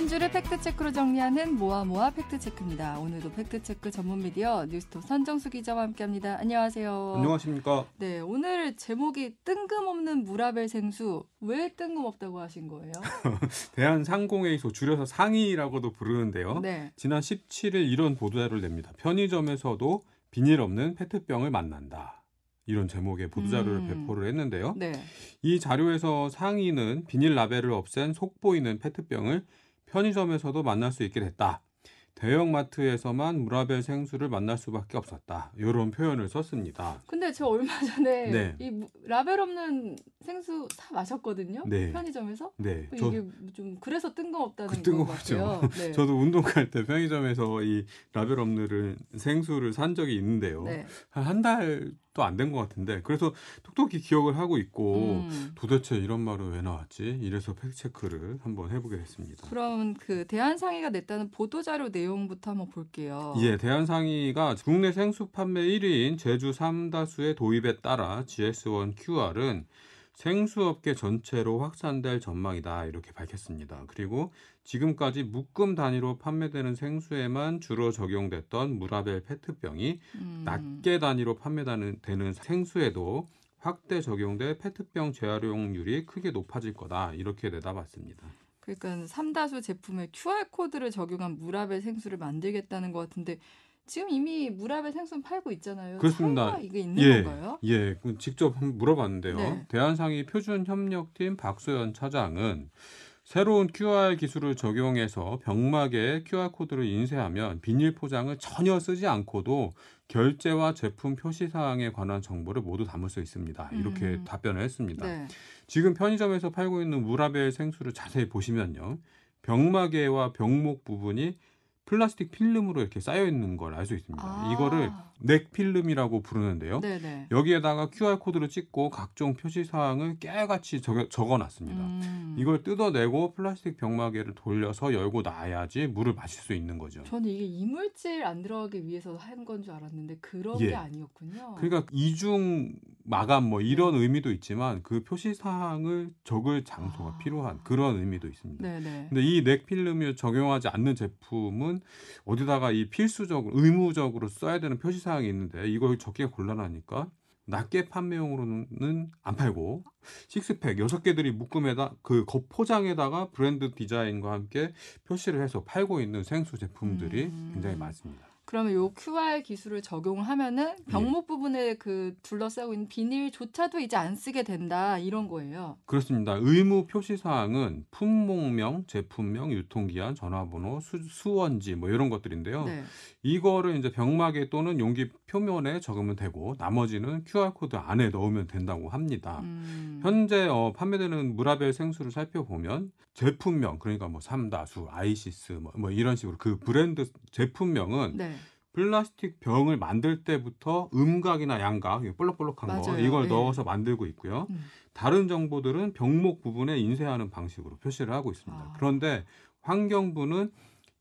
한 주를 팩트체크로 정리하는 모아모아 팩트체크입니다. 오늘도 팩트체크 전문 미디어 뉴스톱 선정수 기자와 함께합니다. 안녕하세요. 안녕하십니까. 네, 오늘 제목이 뜬금없는 무라벨 생수. 왜 뜬금없다고 하신 거예요? 대한상공회의소 줄여서 상의라고도 부르는데요. 네. 지난 17일 이런 보도자료를 냅니다. 편의점에서도 비닐 없는 페트병을 만난다. 이런 제목의 보도자료를 음. 배포를 했는데요. 네. 이 자료에서 상의는 비닐 라벨을 없앤 속 보이는 페트병을 편의점에서도 만날 수 있게 됐다. 대형마트에서만 무라벨 생수를 만날 수밖에 없었다. 이런 표현을 썼습니다. 근데 저 얼마 전에 네. 이 무- 라벨 없는 생수 사 마셨거든요. 네. 편의점에서. 네, 그 저, 이게 좀 그래서 뜬금없다는 그것 뜬금없죠. 같아요. 네. 저도 운동 갈 때 편의점에서 이 라벨 없는 생수를 산 적이 있는데요. 네. 한한 달도 안 된 것 같은데 그래서 톡톡히 기억을 하고 있고 음. 도대체 이런 말은 왜 나왔지? 이래서 팩트 체크를 한번 해보게 됐습니다. 그럼 그 대한상의가 냈다는 보도자료 내용부터 한번 볼게요. 예, 대한상의가 국내 생수 판매 1위인 제주 삼다수의 도입에 따라 GS1 QR은 생수업계 전체로 확산될 전망이다 이렇게 밝혔습니다. 그리고 지금까지 묶음 단위로 판매되는 생수에만 주로 적용됐던 무라벨 페트병이 음. 낱개 단위로 판매되는 되는 생수에도 확대 적용돼 페트병 재활용률이 크게 높아질 거다 이렇게 내다봤습니다. 그러니까 삼다수 제품에 QR 코드를 적용한 무라벨 생수를 만들겠다는 것 같은데 지금 이미 무라벨 생수는 팔고 있잖아요. 그렇습니다. 이게 있는 예, 건가요? 예, 그 직접 물어봤는데요. 네. 대한상의 표준협력팀 박소연 차장은 새로운 QR 기술을 적용해서 병막에 QR 코드를 인쇄하면 비닐 포장을 전혀 쓰지 않고도 결제와 제품 표시 사항에 관한 정보를 모두 담을 수 있습니다. 이렇게 음. 답변을 했습니다. 네. 지금 편의점에서 팔고 있는 무라벨 생수를 자세히 보시면요. 병마개와 병목 부분이 플라스틱 필름으로 이렇게 쌓여 있는 걸 알 수 있습니다. 아. 이거를 넥 필름이라고 부르는데요. 네네. 여기에다가 QR 코드를 찍고 각종 표시 사항을 깨알같이 적어, 적어놨습니다. 음. 이걸 뜯어내고 플라스틱 병마개를 돌려서 열고 놔야지 물을 마실 수 있는 거죠. 저는 이게 이물질 안 들어가기 위해서 한 건 줄 알았는데 그런 예. 게 아니었군요. 그러니까 이중 마감 뭐 이런 의미도 있지만 그 표시 사항을 적을 장소가 아. 필요한 그런 의미도 있습니다. 네네. 근데 이 넥 필름을 적용하지 않는 제품은 어디다가 이 필수적으로 의무적으로 써야 되는 표시 사항 이 있는데 이걸 적기가 곤란하니까 낱개 판매용으로는 안 팔고 식스팩 여섯 개들이 묶음에다 그 겉포장에다가 브랜드 디자인과 함께 표시를 해서 팔고 있는 생수 제품들이 음. 굉장히 많습니다. 그러면 요 QR 기술을 적용을 하면은 예. 병목 부분에 그 둘러싸고 있는 비닐조차도 이제 안 쓰게 된다 이런 거예요. 그렇습니다. 의무 표시 사항은 품목명, 제품명, 유통기한, 전화번호, 수원지 뭐 이런 것들인데요. 네. 이거를 이제 병마개 또는 용기 표면에 적으면 되고 나머지는 QR 코드 안에 넣으면 된다고 합니다. 음. 현재 어, 판매되는 무라벨 생수를 살펴보면 제품명 그러니까 뭐 삼다수, 아이시스 뭐, 뭐 이런 식으로 그 브랜드 제품명은 네. 플라스틱 병을 만들 때부터 음각이나 양각 볼록볼록한 거 맞아요. 이걸 예. 넣어서 만들고 있고요. 음. 다른 정보들은 병목 부분에 인쇄하는 방식으로 표시를 하고 있습니다. 아. 그런데 환경부는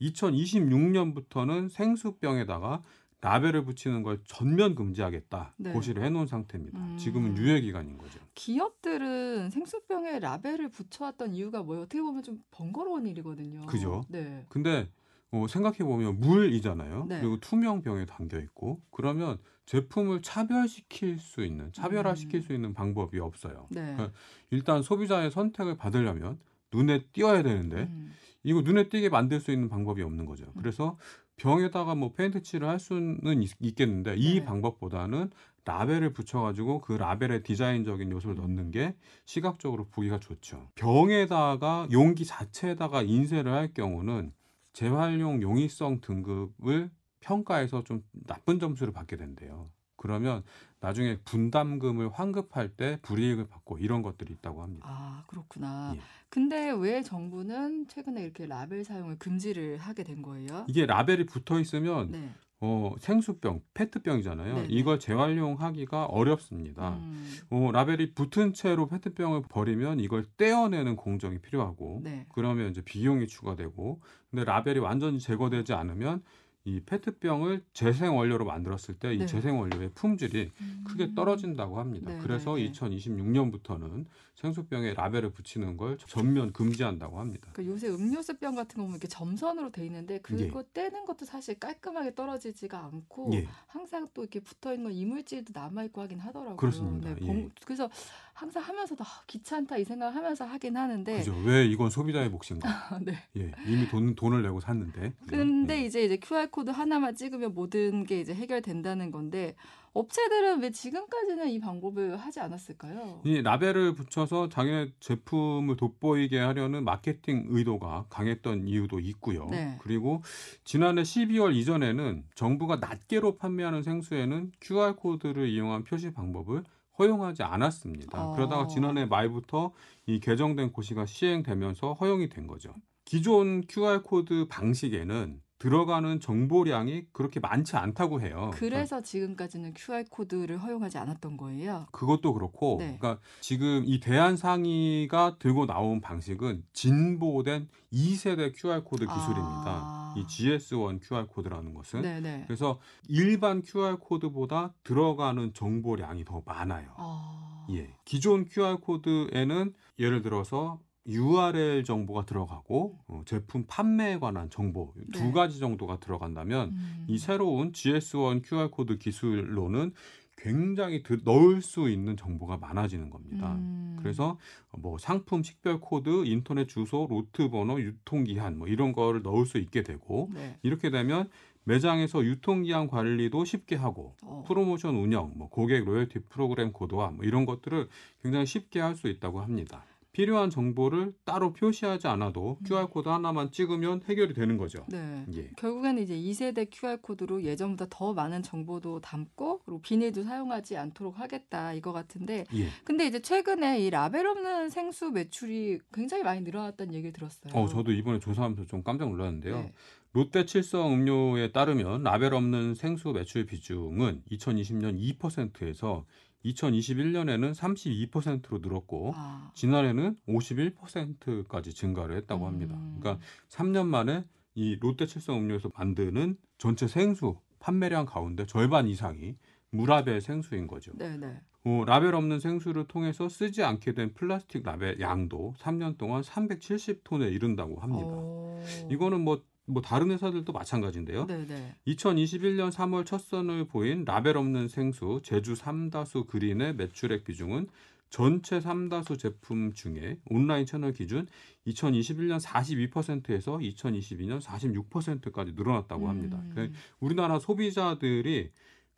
2026년부터는 생수병에다가 라벨을 붙이는 걸 전면 금지하겠다 네. 고시를 해놓은 상태입니다. 음. 지금은 유예 기간인 거죠. 기업들은 생수병에 라벨을 붙여왔던 이유가 뭐예요? 어떻게 보면 좀 번거로운 일이거든요. 그죠. 네. 근데 어, 생각해 보면 물이잖아요. 네. 그리고 투명 병에 담겨 있고 그러면 제품을 차별시킬 수 있는 차별화시킬 음. 수 있는 방법이 없어요. 네. 그 일단 소비자의 선택을 받으려면 눈에 띄어야 되는데 음. 이거 눈에 띄게 만들 수 있는 방법이 없는 거죠. 그래서 병에다가 뭐 페인트 칠을 할 수는 있, 겠는데 이 네. 방법보다는 라벨을 붙여가지고 그 라벨에 디자인적인 요소를 음. 넣는 게 시각적으로 보기가 좋죠. 병에다가 용기 자체에다가 인쇄를 할 경우는 재활용 용이성 등급을 평가해서 좀 나쁜 점수를 받게 된대요. 그러면 나중에 분담금을 환급할 때 불이익을 받고 이런 것들이 있다고 합니다. 아 그렇구나. 예. 근데 왜 정부는 최근에 이렇게 라벨 사용을 금지를 하게 된 거예요? 이게 라벨이 붙어 있으면 네. 어, 생수병, 페트병이잖아요. 네네. 이걸 재활용하기가 어렵습니다. 음, 어, 라벨이 붙은 채로 페트병을 버리면 이걸 떼어내는 공정이 필요하고 네. 그러면 이제 비용이 추가되고 근데 라벨이 완전히 제거되지 않으면 이 페트병을 재생 원료로 만들었을 때이 네. 재생 원료의 품질이 크게 음. 떨어진다고 합니다. 네, 그래서 네, 네. 2026년부터는 생수병에 라벨을 붙이는 걸 전면 금지한다고 합니다. 그 요새 음료수병 같은 거 보면 이렇게 점선으로 돼 있는데 그거 떼는 것도 사실 깔끔하게 떨어지지가 않고 예. 항상 또 이렇게 붙어 있는 건 이물질도 남아 있고 하긴 하더라고요. 그렇습니다. 네, 예. 봉- 그래서 항상 하면서도 아, 귀찮다 이 생각 하면서 하긴 하는데 그죠? 왜 이건 소비자의 몫인가? 네. 예, 이미 돈 돈을 내고 샀는데. 근데 예. 이제 이제 QR 코드 하나만 찍으면 모든 게 이제 해결된다는 건데 업체들은 왜 지금까지는 이 방법을 하지 않았을까요? 이 라벨을 붙여서 자기네 제품을 돋보이게 하려는 마케팅 의도가 강했던 이유도 있고요. 네. 그리고 지난해 12월 이전에는 정부가 낱개로 판매하는 생수에는 QR 코드를 이용한 표시 방법을 허용하지 않았습니다. 어. 그러다가 지난해 말부터 이 개정된 고시가 시행되면서 허용이 된 거죠. 기존 QR 코드 방식에는 들어가는 정보량이 그렇게 많지 않다고 해요. 그래서 지금까지는 QR 코드를 허용하지 않았던 거예요. 그것도 그렇고, 네. 그러니까 지금 이 대한 상의가 들고 나온 방식은 진보된 2세대 QR 코드 기술입니다. 아. 이 GS1 QR 코드라는 것은. 네네. 그래서 일반 QR 코드보다 들어가는 정보량이 더 많아요. 아. 예. 기존 QR 코드에는 예를 들어서 URL 정보가 들어가고 어, 제품 판매에 관한 정보 네. 두 가지 정도가 들어간다면 음. 이 새로운 GS1 QR 코드 기술로는 굉장히 드- 넣을 수 있는 정보가 많아지는 겁니다. 음. 그래서 뭐 상품 식별 코드, 인터넷 주소, 로트 번호, 유통 기한 뭐 이런 거를 넣을 수 있게 되고 네. 이렇게 되면 매장에서 유통기한 관리도 쉽게 하고 어. 프로모션 운영, 뭐 고객 로열티 프로그램 고도화 뭐 이런 것들을 굉장히 쉽게 할 수 있다고 합니다. 필요한 정보를 따로 표시하지 않아도 음. QR 코드 하나만 찍으면 해결이 되는 거죠. 네. 예. 결국에는 이제 2세대 QR 코드로 예전보다 더 많은 정보도 담고 그리고 비닐도 사용하지 않도록 하겠다 이거 같은데 예. 근데 이제 최근에 이 라벨 없는 생수 매출이 굉장히 많이 늘어났다는 얘기를 들었어요. 어, 저도 이번에 조사하면서 좀 깜짝 놀랐는데요. 네. 롯데 칠성 음료에 따르면 라벨 없는 생수 매출 비중은 2020년 2%에서 2021년에는 32%로 늘었고 아. 지난해는 51%까지 증가를 했다고 합니다. 음. 그러니까 3년 만에 이 롯데 칠성 음료에서 만드는 전체 생수 판매량 가운데 절반 이상이 무라벨 생수인 거죠. 네네. 어, 라벨 없는 생수를 통해서 쓰지 않게 된 플라스틱 라벨 양도 3년 동안 370톤에 이른다고 합니다. 오. 이거는 뭐, 뭐 다른 회사들도 마찬가지인데요. 네네. 2021년 3월 첫 선을 보인 라벨 없는 생수 제주 삼다수 그린의 매출액 비중은 전체 삼다수 제품 중에 온라인 채널 기준 2021년 42%에서 2022년 46%까지 늘어났다고 합니다. 음. 그러니까 우리나라 소비자들이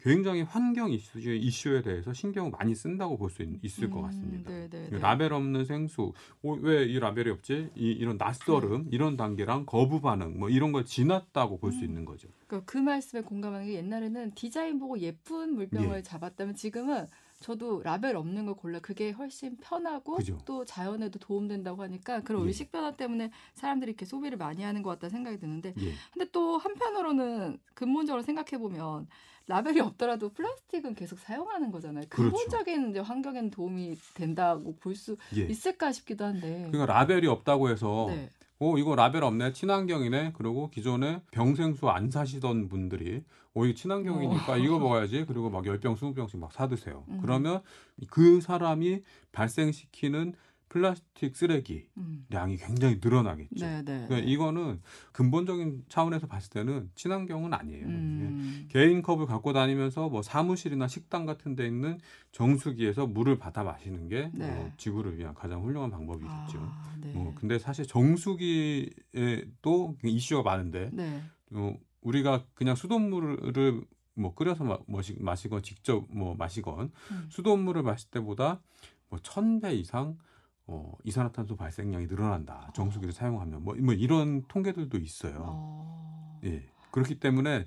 굉장히 환경 이슈, 이슈에 대해서 신경을 많이 쓴다고 볼 수 있을 것 음, 같습니다. 네네네. 라벨 없는 생수, 왜이 라벨이 없지? 이, 이런 낯설음, 이런 단계랑 거부 반응, 뭐 이런 걸 지났다고 볼수 음. 있는 거죠. 그, 그 말씀에 공감하는 게 옛날에는 디자인 보고 예쁜 물병을 예. 잡았다면 지금은 저도 라벨 없는 걸 골라 그게 훨씬 편하고 그죠. 또 자연에도 도움된다고 하니까 그런 예. 의식 변화 때문에 사람들이 이렇게 소비를 많이 하는 것 같다는 생각이 드는데 예. 근데 또 한편으로는 근본적으로 생각해 보면 라벨이 없더라도 플라스틱은 계속 사용하는 거잖아요. 그렇죠. 근본적인 이제 환경에는 도움이 된다고 볼수 예. 있을까 싶기도 한데. 그러니까 라벨이 없다고 해서 네. 어 이거 라벨 없네 친환경이네 그리고 기존에 병생수 안 사시던 분들이 어 이거 친환경이니까 이거 먹어야지 그리고 막 10병 20병씩 막 사드세요 음. 그러면 그 사람이 발생시키는 플라스틱 쓰레기 음. 량이 굉장히 늘어나겠죠 네, 네. 그러니까 이거는 근본적인 차원에서 봤을 때는 친환경은 아니에요 음. 개인 컵을 갖고 다니면서 뭐 사무실이나 식당 같은 데 있는 정수기에서 물을 받아 마시는 게 네. 어, 지구를 위한 가장 훌륭한 방법이겠죠. 아, 네. 어, 근데 사실 정수기에도 이슈가 많은데 네. 어, 우리가 그냥 수돗물을 뭐 끓여서 마, 마시, 마시건 직접 뭐 마시건 음. 수돗물을 마실 때보다 뭐 천 배 이상 어, 이산화탄소 발생량이 늘어난다. 정수기를 사용하면 뭐, 뭐 이런 통계들도 있어요. 어. 예. 그렇기 때문에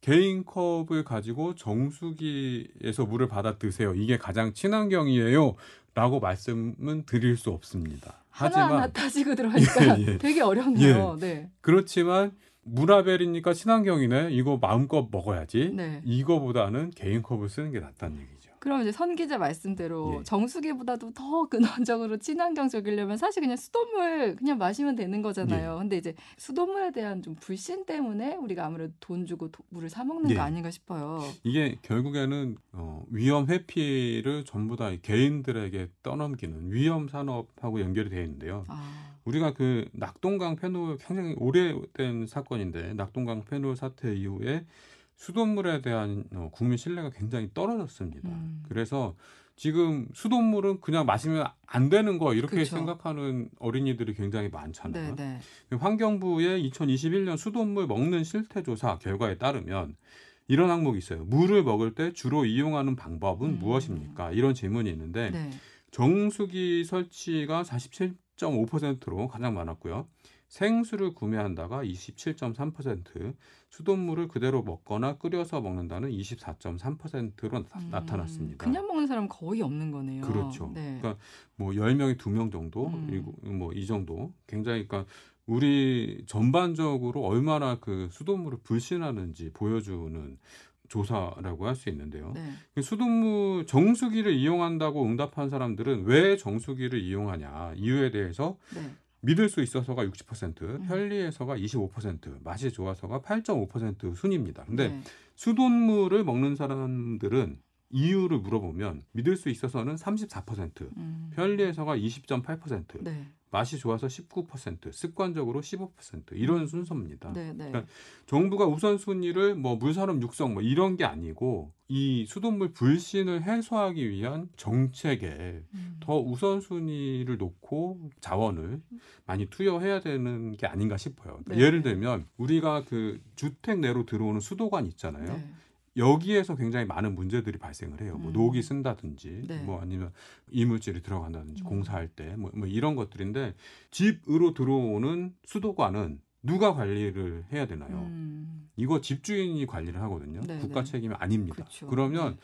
개인 컵을 가지고 정수기에서 물을 받아 드세요. 이게 가장 친환경이에요. 라고 말씀은 드릴 수 없습니다. 하지만 따지고 들어가니까 예, 예. 되게 어렵네요. 네. 그렇지만 무라벨이니까 친환경이네. 이거 마음껏 먹어야지. 네. 이거보다는 개인 컵을 쓰는 게 낫다는 얘기죠. 그럼 이제 선 기자 말씀대로 예. 정수기보다도 더 근원적으로 친환경적이려면 사실 그냥 수돗물 그냥 마시면 되는 예. 거잖아요. 근데 이제 수돗물에 대한 좀 불신 때문에 우리가 아무래도 돈 주고 도- 물을 사 먹는 예. 거 아닌가 싶어요. 이게 결국에는 어, 위험 회피를 전부 다 개인들에게 떠넘기는 위험 산업하고 연결이 되어 있는데요. 아, 우리가 그 낙동강 폐노 굉장히 오래된 사건인데 낙동강 폐노 사태 이후에 수돗물에 대한 어, 국민 신뢰가 굉장히 떨어졌습니다. 음. 그래서 지금 수돗물은 그냥 마시면 안 되는 거 이렇게 그쵸. 생각하는 어린이들이 굉장히 많잖아요. 네, 네. 환경부의 2021년 수돗물 먹는 실태 조사 결과에 따르면 이런 항목이 있어요. 물을 먹을 때 주로 이용하는 방법은 음. 무엇입니까? 이런 질문이 있는데 네. 정수기 설치가 47.5%로 가장 많았고요. 생수를 구매한다가 27.3%, 수돗물을 그대로 먹거나 끓여서 먹는다는 24.3%로 나, 음, 나타났습니다. 그냥 먹는 사람은 거의 없는 거네요. 그렇죠. 네. 그러니까 뭐 10명에 2명 정도, 음. 그리고 뭐 이 정도. 굉장히 그러니까 우리 전반적으로 얼마나 그 수돗물을 불신하는지 보여주는 조사라고 할 수 있는데요. 네. 그 수돗물 정수기를 이용한다고 응답한 사람들은 왜 정수기를 이용하냐 이유에 대해서 네. 믿을 수 있어서가 60%, 음. 편리해서가 25%, 맛이 좋아서가 8.5% 순입니다. 근데 네. 수돗물을 먹는 사람들은 이유를 물어보면 믿을 수 있어서는 34%, 음. 편리해서가 20.8%, 네. 맛이 좋아서 19%, 습관적으로 15% 이런 순서입니다. 네, 네. 그러니까 정부가 우선순위를 뭐 물산업 육성 뭐 이런 게 아니고 이 수돗물 불신을 해소하기 위한 정책에 음. 더 우선순위를 놓고 자원을 많이 투여해야 되는 게 아닌가 싶어요. 그러니까 네. 예를 들면 우리가 그 주택 내로 들어오는 수도관 있잖아요. 네. 여기에서 굉장히 많은 문제들이 발생을 해요. 뭐 음. 녹이 쓴다든지, 네. 뭐 아니면 이물질이 들어간다든지, 음. 공사할 때, 뭐, 뭐 이런 것들인데 집으로 들어오는 수도관은 누가 관리를 해야 되나요? 음. 이거 집주인이 관리를 하거든요. 네, 국가 네. 책임이 아닙니다. 그쵸. 그러면 네.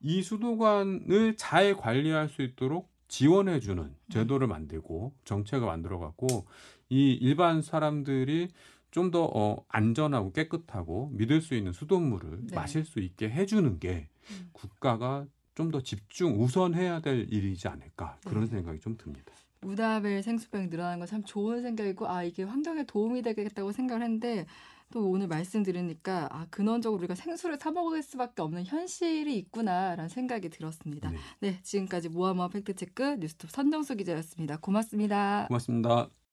이 수도관을 잘 관리할 수 있도록 지원해주는 음. 제도를 만들고 정책을 만들어갖고 이 일반 사람들이 좀 더 어, 안전하고 깨끗하고 믿을 수 있는 수돗물을 네. 마실 수 있게 해주는 게 음. 국가가 좀 더 집중 우선해야 될 일이지 않을까 그런 네. 생각이 좀 듭니다. 무다벨 생수병이 늘어나는 건 참 좋은 생각이고 아 이게 환경에 도움이 되겠다고 생각을 했는데 또 오늘 말씀 들으니까 아 근원적으로 우리가 생수를 사 먹을 수밖에 없는 현실이 있구나라는 생각이 들었습니다. 네. 네, 지금까지 모아모아 팩트체크 뉴스톱 선정수 기자였습니다. 고맙습니다. 고맙습니다.